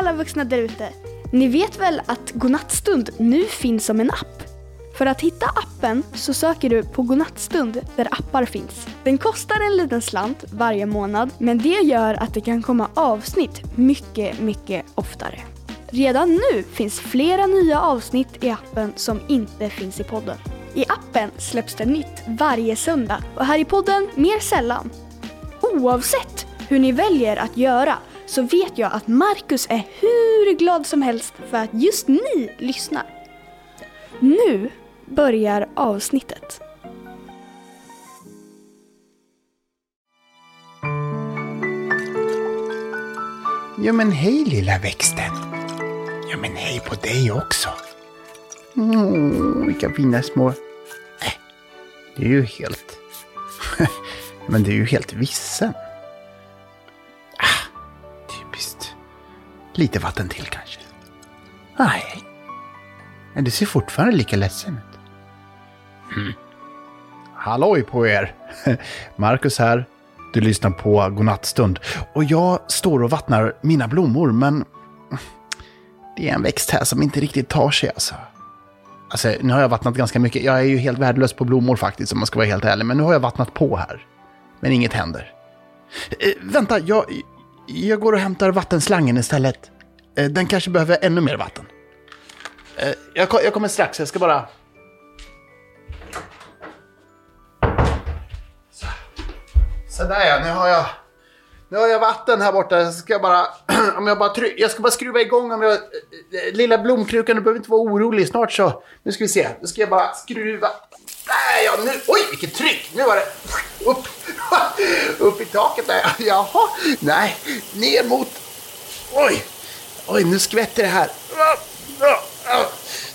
alla vuxna där ute! Ni vet väl att Godnattstund nu finns som en app? För att hitta appen så söker du på Godnattstund där appar finns. Den kostar en liten slant varje månad men det gör att det kan komma avsnitt mycket, mycket oftare. Redan nu finns flera nya avsnitt i appen som inte finns i podden. I appen släpps det nytt varje söndag och här i podden mer sällan. Oavsett hur ni väljer att göra så vet jag att Marcus är hur glad som helst för att just ni lyssnar. Nu börjar avsnittet. Ja men hej lilla växten. Ja men hej på dig också. Mm, vilka fina små... Äh, det är ju helt... men det är ju helt vissen. Lite vatten till kanske. Nej. Men du ser fortfarande lika ledsen ut. Mm. Halloj på er! Marcus här. Du lyssnar på Godnattstund. Och jag står och vattnar mina blommor, men... Det är en växt här som inte riktigt tar sig alltså. Alltså, nu har jag vattnat ganska mycket. Jag är ju helt värdelös på blommor faktiskt, om man ska vara helt ärlig. Men nu har jag vattnat på här. Men inget händer. Eh, vänta, jag, jag går och hämtar vattenslangen istället. Eh, den kanske behöver ännu mer vatten. Eh, jag, jag kommer strax, jag ska bara... Så. Sådär ja, nu har jag... Nu har jag vatten här borta. Jag ska bara... Om jag bara try, Jag ska bara skruva igång om jag... Eh, lilla blomkrukan, du behöver inte vara orolig. Snart så... Nu ska vi se. Nu ska jag bara skruva. Där ja, nu... Oj, vilket tryck! Nu var det... Upp! Upp i taket där. Jaha. Nej, ner mot... Oj! Oj, nu skvätter det här.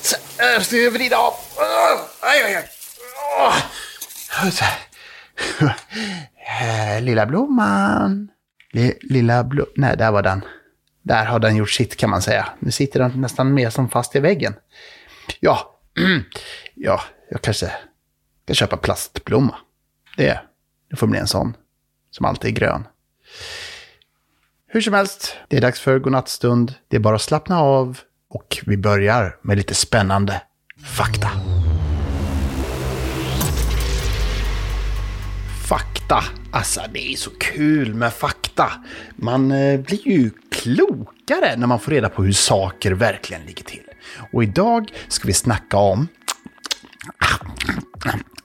Så, Jag ska vrida av. Aj, aj, aj. Eh, lilla blomman. Lilla blom... Nej, där var den. Där har den gjort sitt kan man säga. Nu sitter den nästan mer som fast i väggen. Ja, ja, jag kanske ska köpa plastblomma. Det, det får bli en sån. Som alltid är grön. Hur som helst, det är dags för godnattstund. Det är bara att slappna av. Och vi börjar med lite spännande fakta. Fakta. Alltså, det är så kul med fakta. Man eh, blir ju klokare när man får reda på hur saker verkligen ligger till. Och idag ska vi snacka om...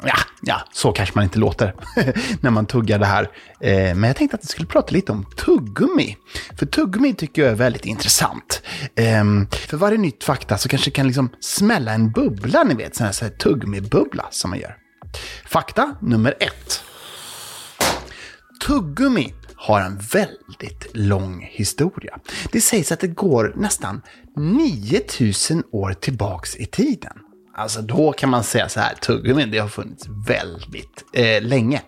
Ja, ja, så kanske man inte låter när man tuggar det här. Eh, men jag tänkte att vi skulle prata lite om tuggummi. För tuggummi tycker jag är väldigt intressant. Eh, för varje nytt fakta så kanske det kan liksom smälla en bubbla, ni vet, sån här, så här tuggummi-bubbla som man gör. Fakta nummer ett. Tuggummi har en väldigt lång historia. Det sägs att det går nästan 9000 år tillbaks i tiden. Alltså då kan man säga så här, tuggummin det har funnits väldigt eh, länge.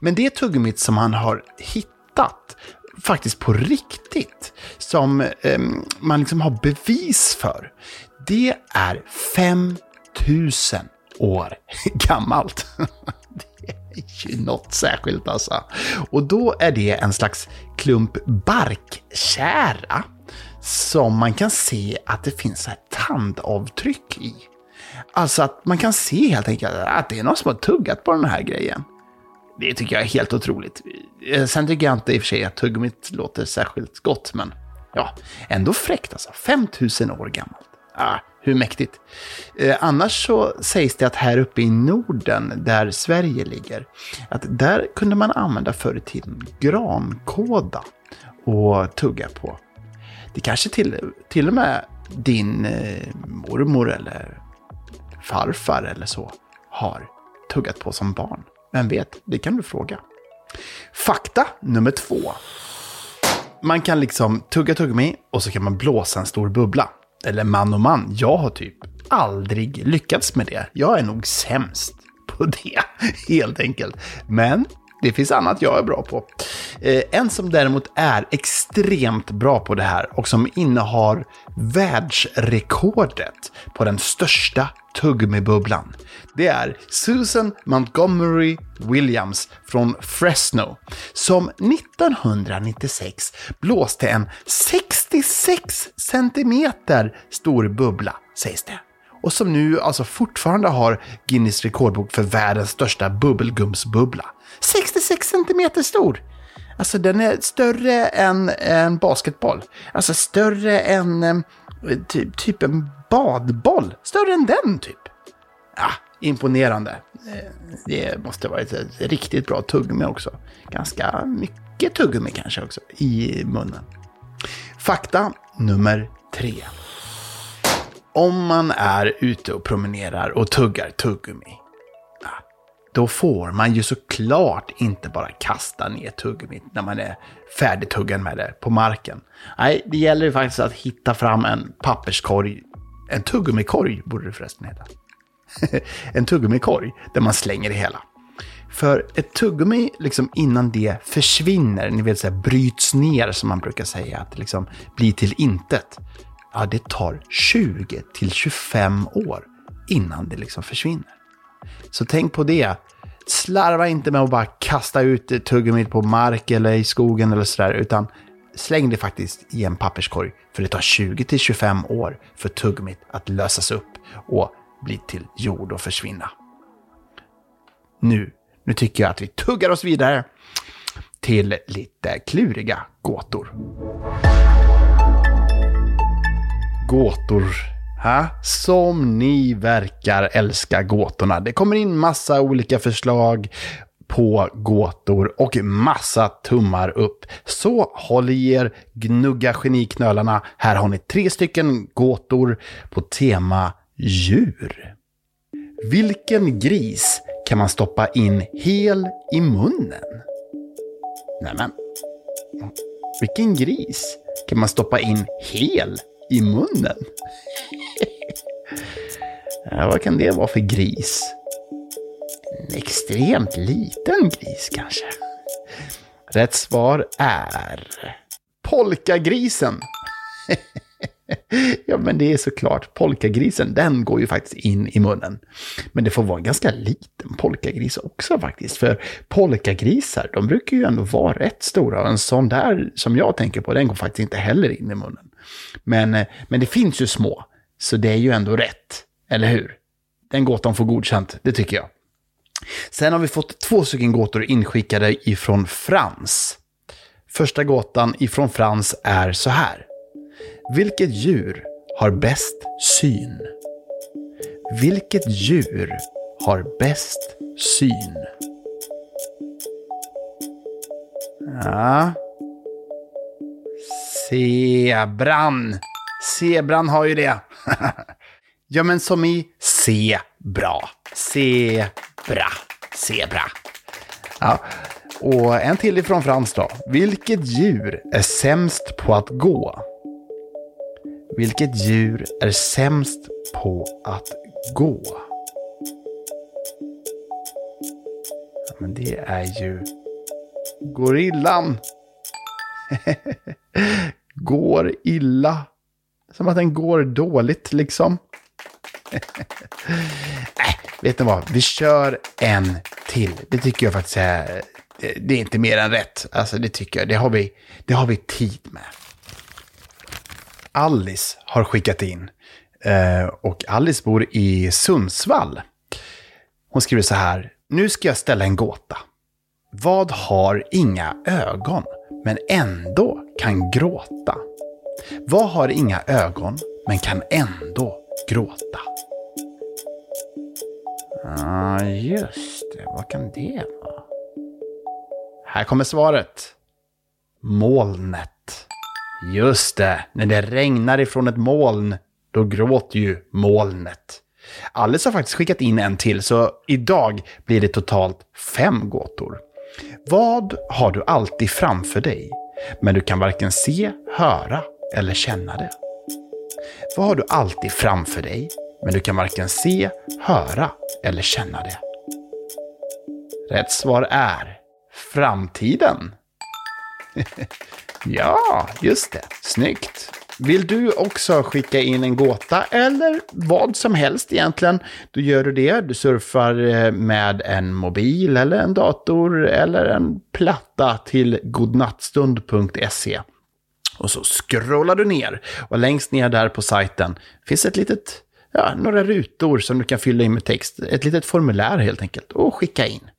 Men det tuggummit som han har hittat faktiskt på riktigt, som eh, man liksom har bevis för, det är 5000 år gammalt. Det är ju något särskilt alltså. Och då är det en slags klump barkkära som man kan se att det finns ett tandavtryck i. Alltså att man kan se helt enkelt att det är någon som har tuggat på den här grejen. Det tycker jag är helt otroligt. Eh, sen tycker jag inte i och för sig att tuggummit låter särskilt gott, men ja, ändå fräckt alltså. 5000 år gammalt. Ah, hur mäktigt. Eh, annars så sägs det att här uppe i Norden, där Sverige ligger, att där kunde man använda förr i tiden grankåda och tugga på. Det kanske till, till och med din eh, mormor eller farfar eller så har tuggat på som barn. Vem vet, det kan du fråga. Fakta nummer två. Man kan liksom tugga tuggummi och så kan man blåsa en stor bubbla. Eller man och man. Jag har typ aldrig lyckats med det. Jag är nog sämst på det, helt enkelt. Men det finns annat jag är bra på. Eh, en som däremot är extremt bra på det här och som innehar världsrekordet på den största tuggummibubblan. Det är Susan Montgomery Williams från Fresno som 1996 blåste en 66 centimeter stor bubbla, sägs det. Och som nu alltså fortfarande har Guinness rekordbok för världens största bubbelgumsbubbla. 66 centimeter stor! Alltså den är större än en basketboll. Alltså större än typ, typ en badboll. Större än den typ. Ja, imponerande. Eh, det måste vara ett riktigt bra tuggummi också. Ganska mycket tuggummi kanske också i munnen. Fakta nummer tre. Om man är ute och promenerar och tuggar tuggummi, då får man ju såklart inte bara kasta ner tuggummit när man är färdigtuggen med det på marken. Nej, det gäller ju faktiskt att hitta fram en papperskorg, en tuggummikorg borde det förresten heta. en tuggummikorg där man slänger det hela. För ett tuggummi, liksom innan det försvinner, ni vet så här, bryts ner som man brukar säga, att det liksom blir till intet. Ja, det tar 20 till 25 år innan det liksom försvinner. Så tänk på det. Slarva inte med att bara kasta ut tuggummit på mark eller i skogen eller sådär, utan släng det faktiskt i en papperskorg. För det tar 20 till 25 år för tuggummit att lösas upp och bli till jord och försvinna. Nu, nu tycker jag att vi tuggar oss vidare till lite kluriga gåtor. Gåtor ha? Som ni verkar älska gåtorna. Det kommer in massa olika förslag på gåtor och massa tummar upp. Så håll i er, gnugga geniknölarna. Här har ni tre stycken gåtor på tema djur. Vilken gris kan man stoppa in hel i munnen? Nämen. Vilken gris kan man stoppa in hel i munnen? ja, vad kan det vara för gris? En extremt liten gris kanske? Rätt svar är polkagrisen. ja, men det är såklart. Polkagrisen, den går ju faktiskt in i munnen. Men det får vara en ganska liten polkagris också faktiskt. För polkagrisar, de brukar ju ändå vara rätt stora. Och en sån där som jag tänker på, den går faktiskt inte heller in i munnen. Men, eh, men det finns ju små. Så det är ju ändå rätt, eller hur? Den gåtan får godkänt, det tycker jag. Sen har vi fått två stycken gåtor inskickade ifrån Frans. Första gåtan ifrån Frans är så här. Vilket djur har bäst syn? Vilket djur har bäst syn? Ja. Zebran. Zebran har ju det. ja, men som i se bra. Zebra. Zebra. Ja. Och en till ifrån Frans då. Vilket djur är sämst på att gå? Vilket djur är sämst på att gå? Ja, men det är ju gorillan. går illa. Som att den går dåligt liksom. äh, vet ni vad? Vi kör en till. Det tycker jag faktiskt är... Det är inte mer än rätt. Alltså det tycker jag. Det har vi, det har vi tid med. Alice har skickat in. Eh, och Alice bor i Sundsvall. Hon skriver så här. Nu ska jag ställa en gåta. Vad har inga ögon, men ändå kan gråta? Vad har inga ögon, men kan ändå gråta? Ja, ah, just det. Vad kan det vara? Här kommer svaret. Molnet. Just det, när det regnar ifrån ett moln, då gråter ju molnet. Alice har faktiskt skickat in en till, så idag blir det totalt fem gåtor. Vad har du alltid framför dig, men du kan varken se, höra eller känna det? Vad har du alltid framför dig, men du kan varken se, höra eller känna det? Rätt svar är framtiden. ja, just det. Snyggt. Vill du också skicka in en gåta eller vad som helst egentligen, då gör du det. Du surfar eh, med en mobil eller en dator eller en platta till godnattstund.se. Och så scrollar du ner och längst ner där på sajten finns ett litet, ja, några rutor som du kan fylla in med text. Ett litet formulär helt enkelt och skicka in.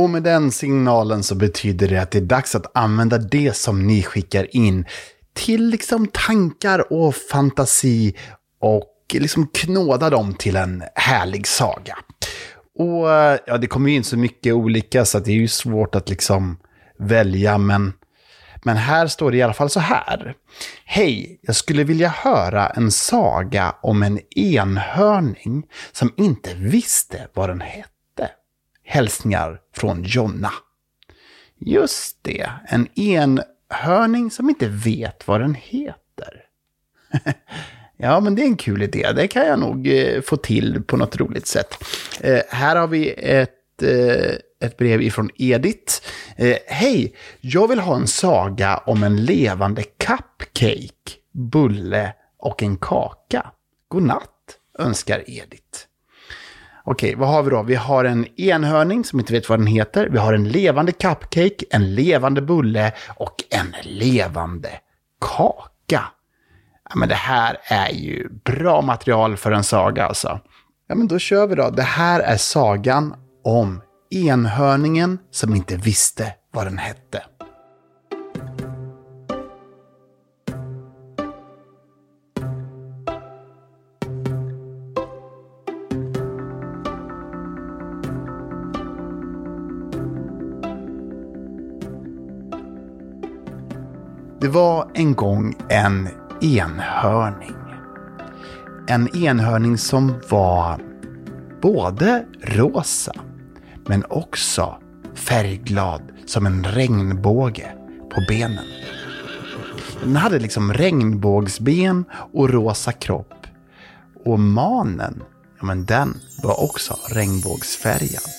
Och med den signalen så betyder det att det är dags att använda det som ni skickar in till liksom tankar och fantasi och liksom knåda dem till en härlig saga. Och eh, ja, det kommer ju in så mycket olika så det är ju svårt att liksom välja, men, men här står det i alla fall så här. Hej, jag skulle vilja höra en saga om en enhörning som inte visste vad den hette. Hälsningar från Jonna. Just det, en enhörning som inte vet vad den heter. ja, men det är en kul idé. Det kan jag nog eh, få till på något roligt sätt. Eh, här har vi ett, eh, ett brev ifrån Edith. Eh, Hej, jag vill ha en saga om en levande cupcake, bulle och en kaka. Godnatt, önskar Edith. Okej, vad har vi då? Vi har en enhörning som inte vet vad den heter. Vi har en levande cupcake, en levande bulle och en levande kaka. Ja, men det här är ju bra material för en saga alltså. Ja, men då kör vi då. Det här är sagan om enhörningen som inte visste vad den hette. Det var en gång en enhörning. En enhörning som var både rosa men också färgglad som en regnbåge på benen. Den hade liksom regnbågsben och rosa kropp. Och manen, ja men den var också regnbågsfärgad.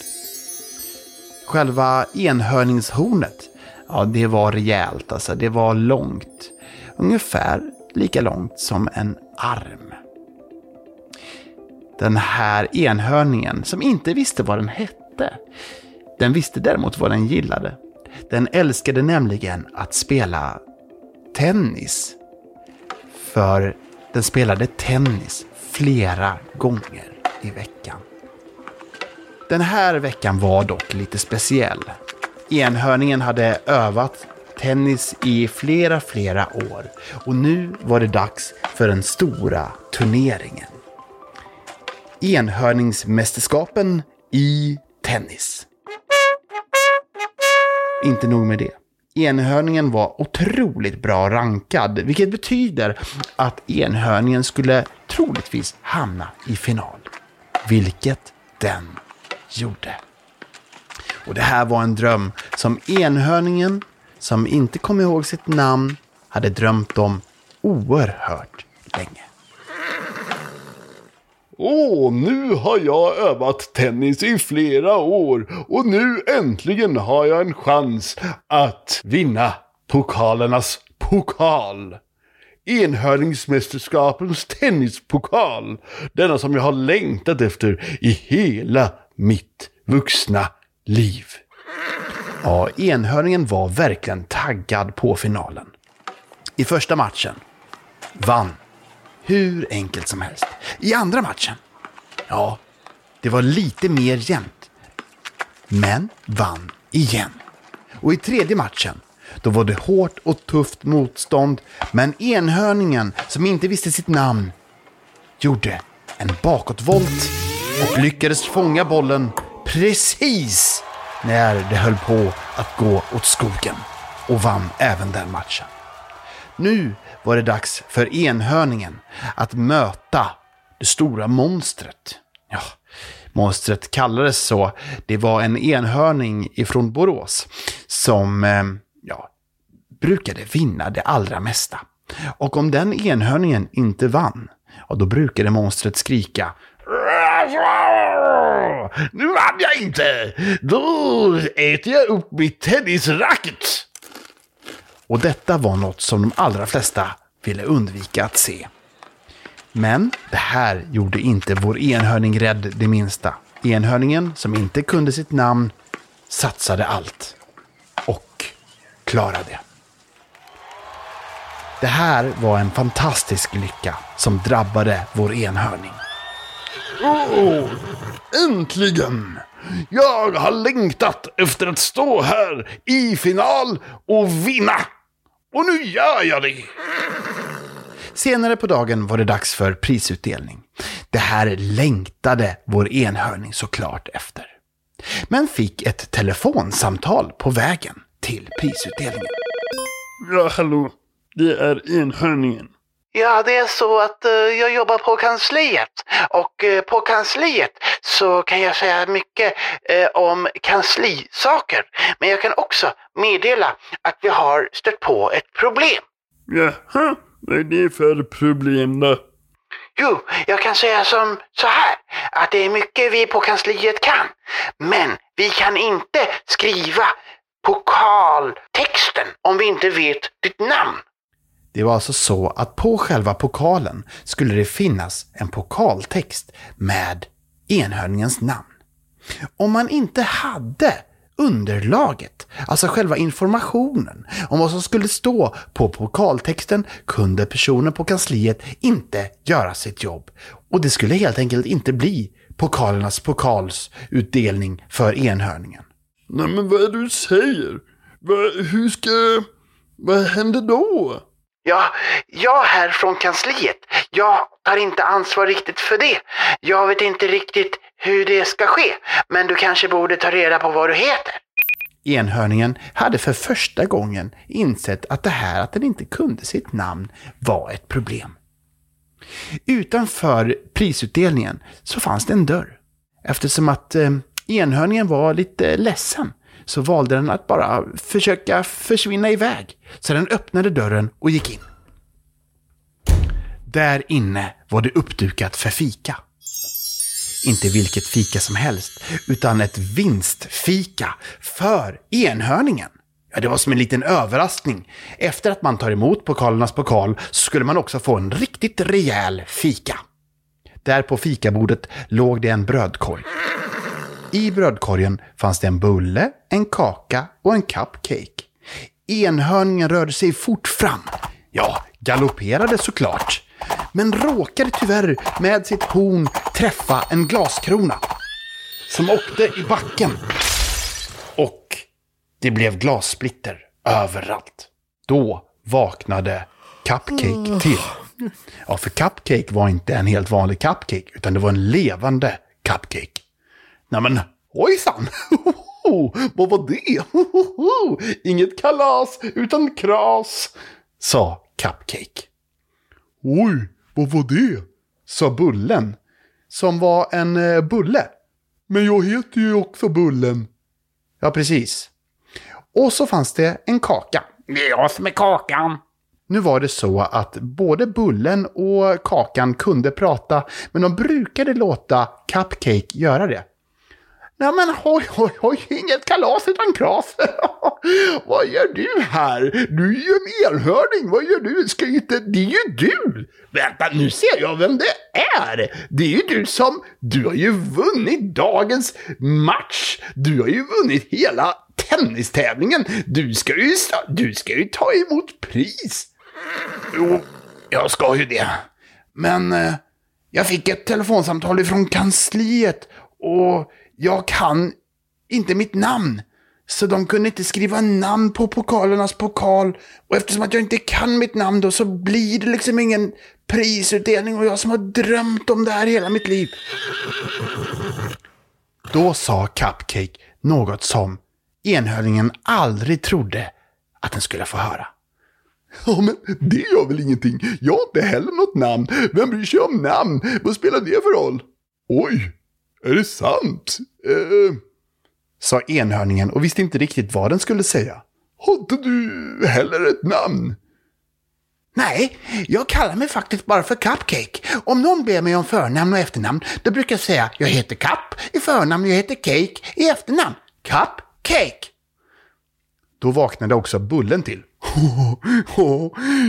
Själva enhörningshornet Ja, det var rejält alltså. Det var långt. Ungefär lika långt som en arm. Den här enhörningen, som inte visste vad den hette, den visste däremot vad den gillade. Den älskade nämligen att spela tennis. För den spelade tennis flera gånger i veckan. Den här veckan var dock lite speciell. Enhörningen hade övat tennis i flera, flera år och nu var det dags för den stora turneringen. Enhörningsmästerskapen i tennis. Inte nog med det. Enhörningen var otroligt bra rankad, vilket betyder att enhörningen skulle troligtvis hamna i final. Vilket den gjorde. Och det här var en dröm som enhörningen, som inte kom ihåg sitt namn, hade drömt om oerhört länge. Åh, nu har jag övat tennis i flera år och nu äntligen har jag en chans att vinna pokalernas pokal. Enhörningsmästerskapens tennispokal. Denna som jag har längtat efter i hela mitt vuxna liv. Ja, enhörningen var verkligen taggad på finalen. I första matchen vann hur enkelt som helst. I andra matchen, ja, det var lite mer jämnt. Men vann igen. Och i tredje matchen, då var det hårt och tufft motstånd, men enhörningen som inte visste sitt namn gjorde en bakåtvolt och lyckades fånga bollen precis när det höll på att gå åt skogen och vann även den matchen. Nu var det dags för enhörningen att möta det stora monstret. Ja, monstret kallades så. Det var en enhörning ifrån Borås som eh, ja, brukade vinna det allra mesta. Och om den enhörningen inte vann, ja, då brukade monstret skrika nu vann jag inte! Då äter jag upp mitt tennisracket! Och detta var något som de allra flesta ville undvika att se. Men det här gjorde inte vår enhörning rädd det minsta. Enhörningen, som inte kunde sitt namn, satsade allt. Och det. Det här var en fantastisk lycka som drabbade vår enhörning. Oh äntligen! Jag har längtat efter att stå här i final och vinna. Och nu gör jag det! Senare på dagen var det dags för prisutdelning. Det här längtade vår enhörning såklart efter. Men fick ett telefonsamtal på vägen till prisutdelningen. Ja, hallå. Det är enhörningen. Ja, det är så att eh, jag jobbar på kansliet. Och eh, på kansliet så kan jag säga mycket eh, om kanslisaker. Men jag kan också meddela att vi har stött på ett problem. Jaha, vad är det för problem då? Jo, jag kan säga som så här, att det är mycket vi på kansliet kan. Men vi kan inte skriva pokaltexten om vi inte vet ditt namn. Det var alltså så att på själva pokalen skulle det finnas en pokaltext med enhörningens namn. Om man inte hade underlaget, alltså själva informationen om vad som skulle stå på pokaltexten kunde personen på kansliet inte göra sitt jobb. Och det skulle helt enkelt inte bli pokalernas pokalsutdelning för enhörningen. Nej men vad är det du säger? Va, hur ska... Vad händer då? Ja, jag här från kansliet, jag tar inte ansvar riktigt för det. Jag vet inte riktigt hur det ska ske, men du kanske borde ta reda på vad du heter. Enhörningen hade för första gången insett att det här att den inte kunde sitt namn var ett problem. Utanför prisutdelningen så fanns det en dörr. Eftersom att eh, enhörningen var lite ledsen så valde den att bara försöka försvinna iväg. Så den öppnade dörren och gick in. Där inne var det uppdukat för fika. Inte vilket fika som helst, utan ett vinstfika för enhörningen. Ja, det var som en liten överraskning. Efter att man tar emot pokalernas pokal så skulle man också få en riktigt rejäl fika. Där på fikabordet låg det en brödkorg. I brödkorgen fanns det en bulle, en kaka och en cupcake. Enhörningen rörde sig fort fram. Ja, galopperade såklart. Men råkade tyvärr med sitt horn träffa en glaskrona. Som åkte i backen. Och det blev glassplitter överallt. Då vaknade Cupcake till. Ja, för Cupcake var inte en helt vanlig cupcake, utan det var en levande cupcake. Nej men, ojsan! Vad var det? Inget kalas utan kras, sa Cupcake. Oj, vad var det? sa Bullen, som var en eh, bulle. Men jag heter ju också Bullen. Ja, precis. Och så fanns det en kaka. Det är jag som är kakan. Nu var det så att både Bullen och Kakan kunde prata, men de brukade låta Cupcake göra det. Nej men hoj, hoj, hoj, inget kalas utan kras. vad gör du här? Du är ju en enhörning, vad gör du? Ska inte... Det är ju du! Vänta, nu ser jag vem det är! Det är ju du som... Du har ju vunnit dagens match! Du har ju vunnit hela tennistävlingen! Du ska ju, du ska ju ta emot pris! Jo, jag ska ju det. Men eh, jag fick ett telefonsamtal ifrån kansliet och jag kan inte mitt namn. Så de kunde inte skriva namn på pokalernas pokal. Och eftersom att jag inte kan mitt namn då så blir det liksom ingen prisutdelning. Och jag som har drömt om det här hela mitt liv. Då sa Cupcake något som enhörningen aldrig trodde att den skulle få höra. Ja, men det gör väl ingenting. Jag har inte heller något namn. Vem bryr sig om namn? Vad spelar det för roll? Oj, är det sant? Eh, sa enhörningen och visste inte riktigt vad den skulle säga. Har inte du heller ett namn? Nej, jag kallar mig faktiskt bara för Cupcake. Om någon ber mig om förnamn och efternamn, då brukar jag säga jag heter Cup i förnamn och jag heter Cake i efternamn. Cupcake. Då vaknade också Bullen till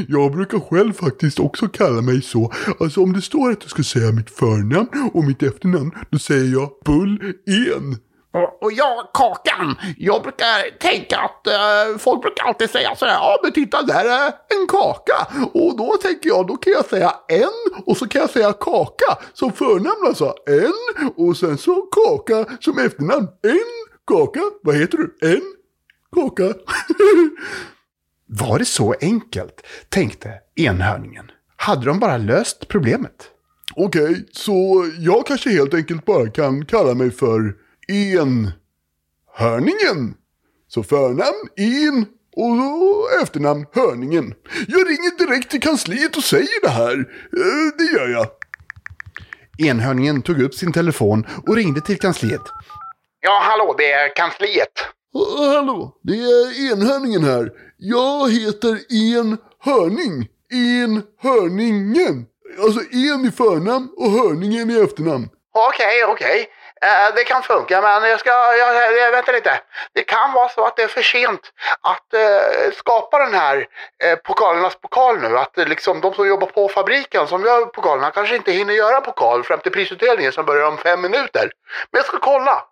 jag brukar själv faktiskt också kalla mig så. Alltså om det står att jag ska säga mitt förnamn och mitt efternamn, då säger jag Bull en. Och, och jag, Kakan, jag brukar tänka att eh, folk brukar alltid säga sådär, ja men titta där är en kaka. Och då tänker jag, då kan jag säga en och så kan jag säga kaka som förnamn alltså. En och sen så kaka som efternamn. En kaka, vad heter du? En kaka. Var det så enkelt? tänkte enhörningen. Hade de bara löst problemet? Okej, så jag kanske helt enkelt bara kan kalla mig för Enhörningen. Så förnamn En och efternamn Hörningen. Jag ringer direkt till kansliet och säger det här. Eh, Det gör jag. Enhörningen tog upp sin telefon och ringde till kansliet. Ja, hallå, det är kansliet. Hallå, det är enhörningen här. Jag heter Enhörning. Enhörningen. Alltså en i förnamn och hörningen i efternamn. Okej, okej. Eh, det kan funka, men jag ska... Jag, jag, vänta lite. Det kan vara så att det är för sent att uh, skapa den här uh, pokalernas pokal nu. Att eh, liksom de som jobbar på fabriken som gör pokalerna kanske inte hinner göra pokal fram till prisutdelningen som börjar om fem minuter. Men jag ska kolla.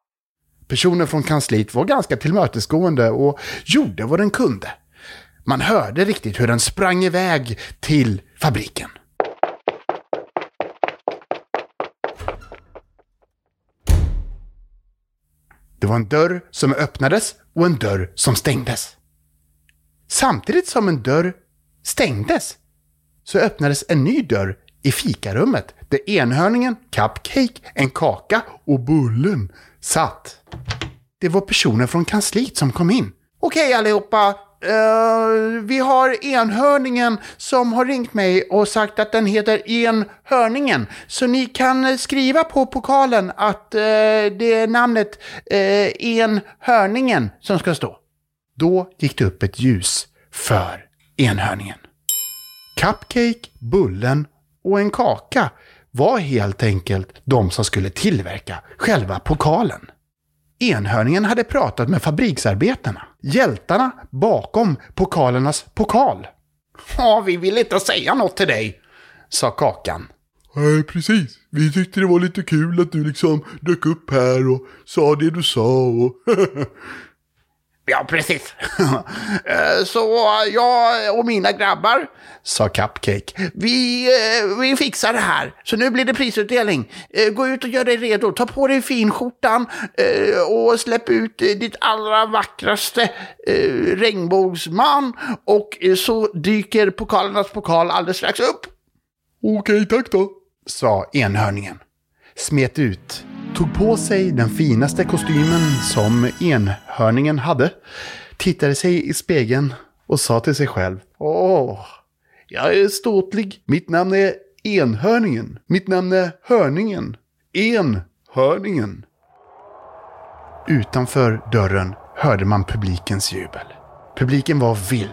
Personen från kansliet var ganska tillmötesgående och gjorde vad den kunde. Man hörde riktigt hur den sprang iväg till fabriken. Det var en dörr som öppnades och en dörr som stängdes. Samtidigt som en dörr stängdes så öppnades en ny dörr i fikarummet där enhörningen, Cupcake, en kaka och Bullen satt. Det var personer från kansliet som kom in. Okej allihopa, Uh, vi har enhörningen som har ringt mig och sagt att den heter enhörningen. Så ni kan skriva på pokalen att uh, det är namnet uh, enhörningen som ska stå. Då gick det upp ett ljus för enhörningen. Cupcake, Bullen och en kaka var helt enkelt de som skulle tillverka själva pokalen. Enhörningen hade pratat med fabriksarbetarna, hjältarna bakom pokalernas pokal. Ja, vi vill inte säga något till dig, sa Kakan. Nej, precis. Vi tyckte det var lite kul att du liksom dök upp här och sa det du sa och... Ja, precis. Eh, Så jag och mina grabbar, sa Cupcake. vi, eh, vi fixar det här. Så nu blir det prisutdelning. Eh, Gå ut och gör dig redo. Ta på dig finskjortan och släpp ut ditt allra vackraste regnbågsman. Och så dyker pokalernas pokal alldeles strax upp. Okej, tack då. sa enhörningen. Smet ut, tog på sig den finaste kostymen som enhörningen hade, tittade sig i spegeln och sa till sig själv. Åh, jag är ståtlig. Mitt namn är enhörningen. Mitt namn är hörningen. Enhörningen. Utanför dörren hörde man publikens jubel. Publiken var vild.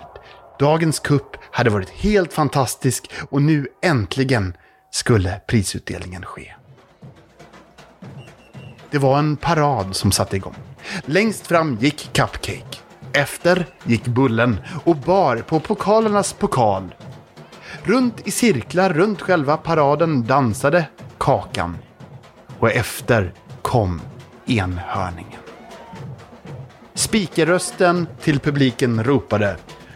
Dagens kupp hade varit helt fantastisk och nu äntligen skulle prisutdelningen ske. Det var en parad som satte igång. Längst fram gick Cupcake. Efter gick Bullen och bar på pokalernas pokal. Runt i cirklar runt själva paraden dansade Kakan. Och efter kom enhörningen. Spikerrösten till publiken ropade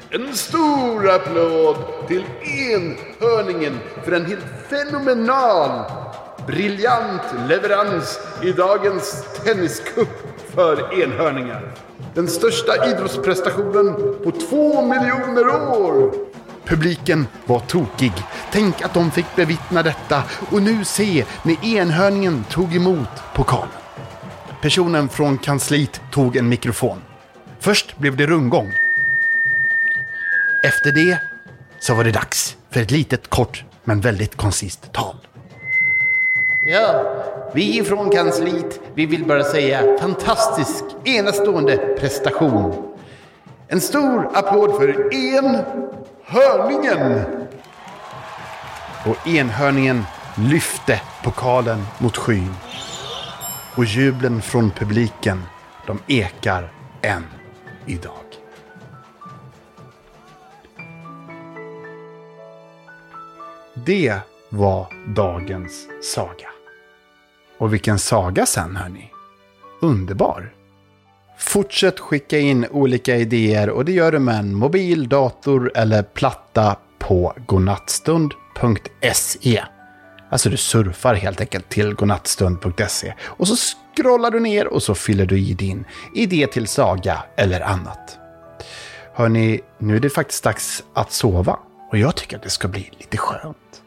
En stor applåd till enhörningen för en helt fenomenal, briljant leverans i dagens tenniscup för enhörningar. Den största idrottsprestationen på två miljoner år. Publiken var tokig. Tänk att de fick bevittna detta och nu se när enhörningen tog emot pokalen. Personen från kansliet tog en mikrofon. Först blev det rundgång. Efter det så var det dags för ett litet kort men väldigt koncist tal. Ja, vi från kansliet, vi vill bara säga fantastisk, enastående prestation. En stor applåd för enhörningen! Och enhörningen lyfte pokalen mot skyn. Och jublen från publiken, de ekar än idag. Det var dagens saga. Och vilken saga sen hörni. underbar. Fortsätt skicka in olika idéer och det gör du med en mobil, dator eller platta på godnattstund.se. Alltså du surfar helt enkelt till godnattstund.se och så scrollar du ner och så fyller du i din idé till saga eller annat. Hörni, nu är det faktiskt dags att sova och jag tycker att det ska bli lite skönt.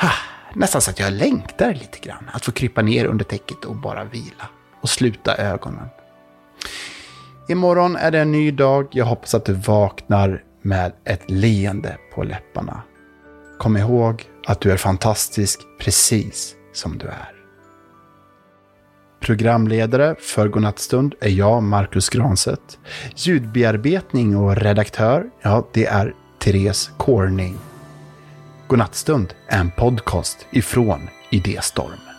Ha, nästan så att jag längtar lite grann att få krypa ner under täcket och bara vila och sluta ögonen. Imorgon är det en ny dag. Jag hoppas att du vaknar med ett leende på läpparna. Kom ihåg att du är fantastisk precis som du är. Programledare för Godnattstund är jag, Marcus Granset. Ljudbearbetning och redaktör, ja, det är Therese Corning. Godnattstund är en podcast ifrån Idéstorm.